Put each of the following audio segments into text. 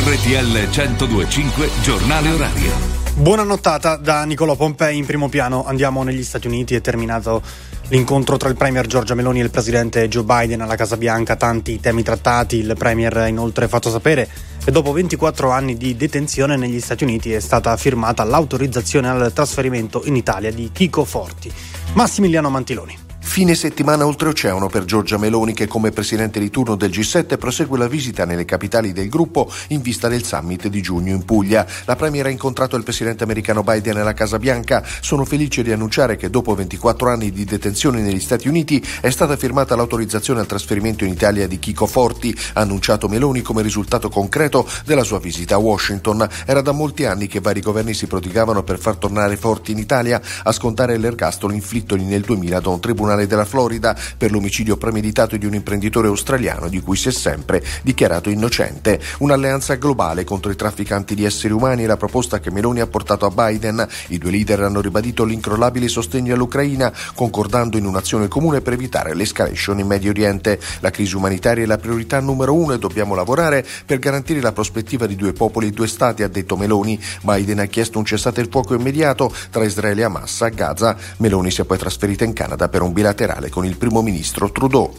RTL 1025 Giornale Orario. Buona nottata da Nicolò Pompei in primo piano. Andiamo negli Stati Uniti. È terminato l'incontro tra il Premier Giorgia Meloni e il Presidente Joe Biden alla Casa Bianca. Tanti temi trattati. Il Premier ha inoltre fatto sapere che dopo 24 anni di detenzione negli Stati Uniti è stata firmata l'autorizzazione al trasferimento in Italia di Chico Forti. Massimiliano Mantiloni. Fine settimana oltreoceano per Giorgia Meloni che come presidente di turno del G7 prosegue la visita nelle capitali del gruppo in vista del summit di giugno in Puglia. La Premier ha incontrato il presidente americano Biden alla Casa Bianca. Sono felice di annunciare che dopo 24 anni di detenzione negli Stati Uniti è stata firmata l'autorizzazione al trasferimento in Italia di Chico Forti, ha annunciato Meloni come risultato concreto della sua visita a Washington. Era da molti anni che vari governi si prodigavano per far tornare Forti in Italia a scontare l'ergastolo inflittogli nel 2000 da un tribunale della Florida per l'omicidio premeditato di un imprenditore australiano di cui si è sempre dichiarato innocente. Un'alleanza globale contro i trafficanti di esseri umani è la proposta che Meloni ha portato a Biden. I due leader hanno ribadito l'incrollabile sostegno all'Ucraina, concordando in un'azione comune per evitare l'escalation in Medio Oriente. La crisi umanitaria è la priorità numero uno e dobbiamo lavorare per garantire la prospettiva di due popoli e due stati, ha detto Meloni. Biden ha chiesto un cessate il fuoco immediato tra Israele e Hamas a Gaza. Meloni si è poi trasferita in Canada per un bilaterale con il primo ministro Trudeau.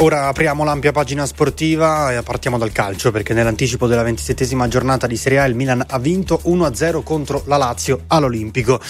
Ora apriamo l'ampia pagina sportiva e partiamo dal calcio perché nell'anticipo della ventisettesima giornata di Serie A il Milan ha vinto 1-0 contro la Lazio all'Olimpico.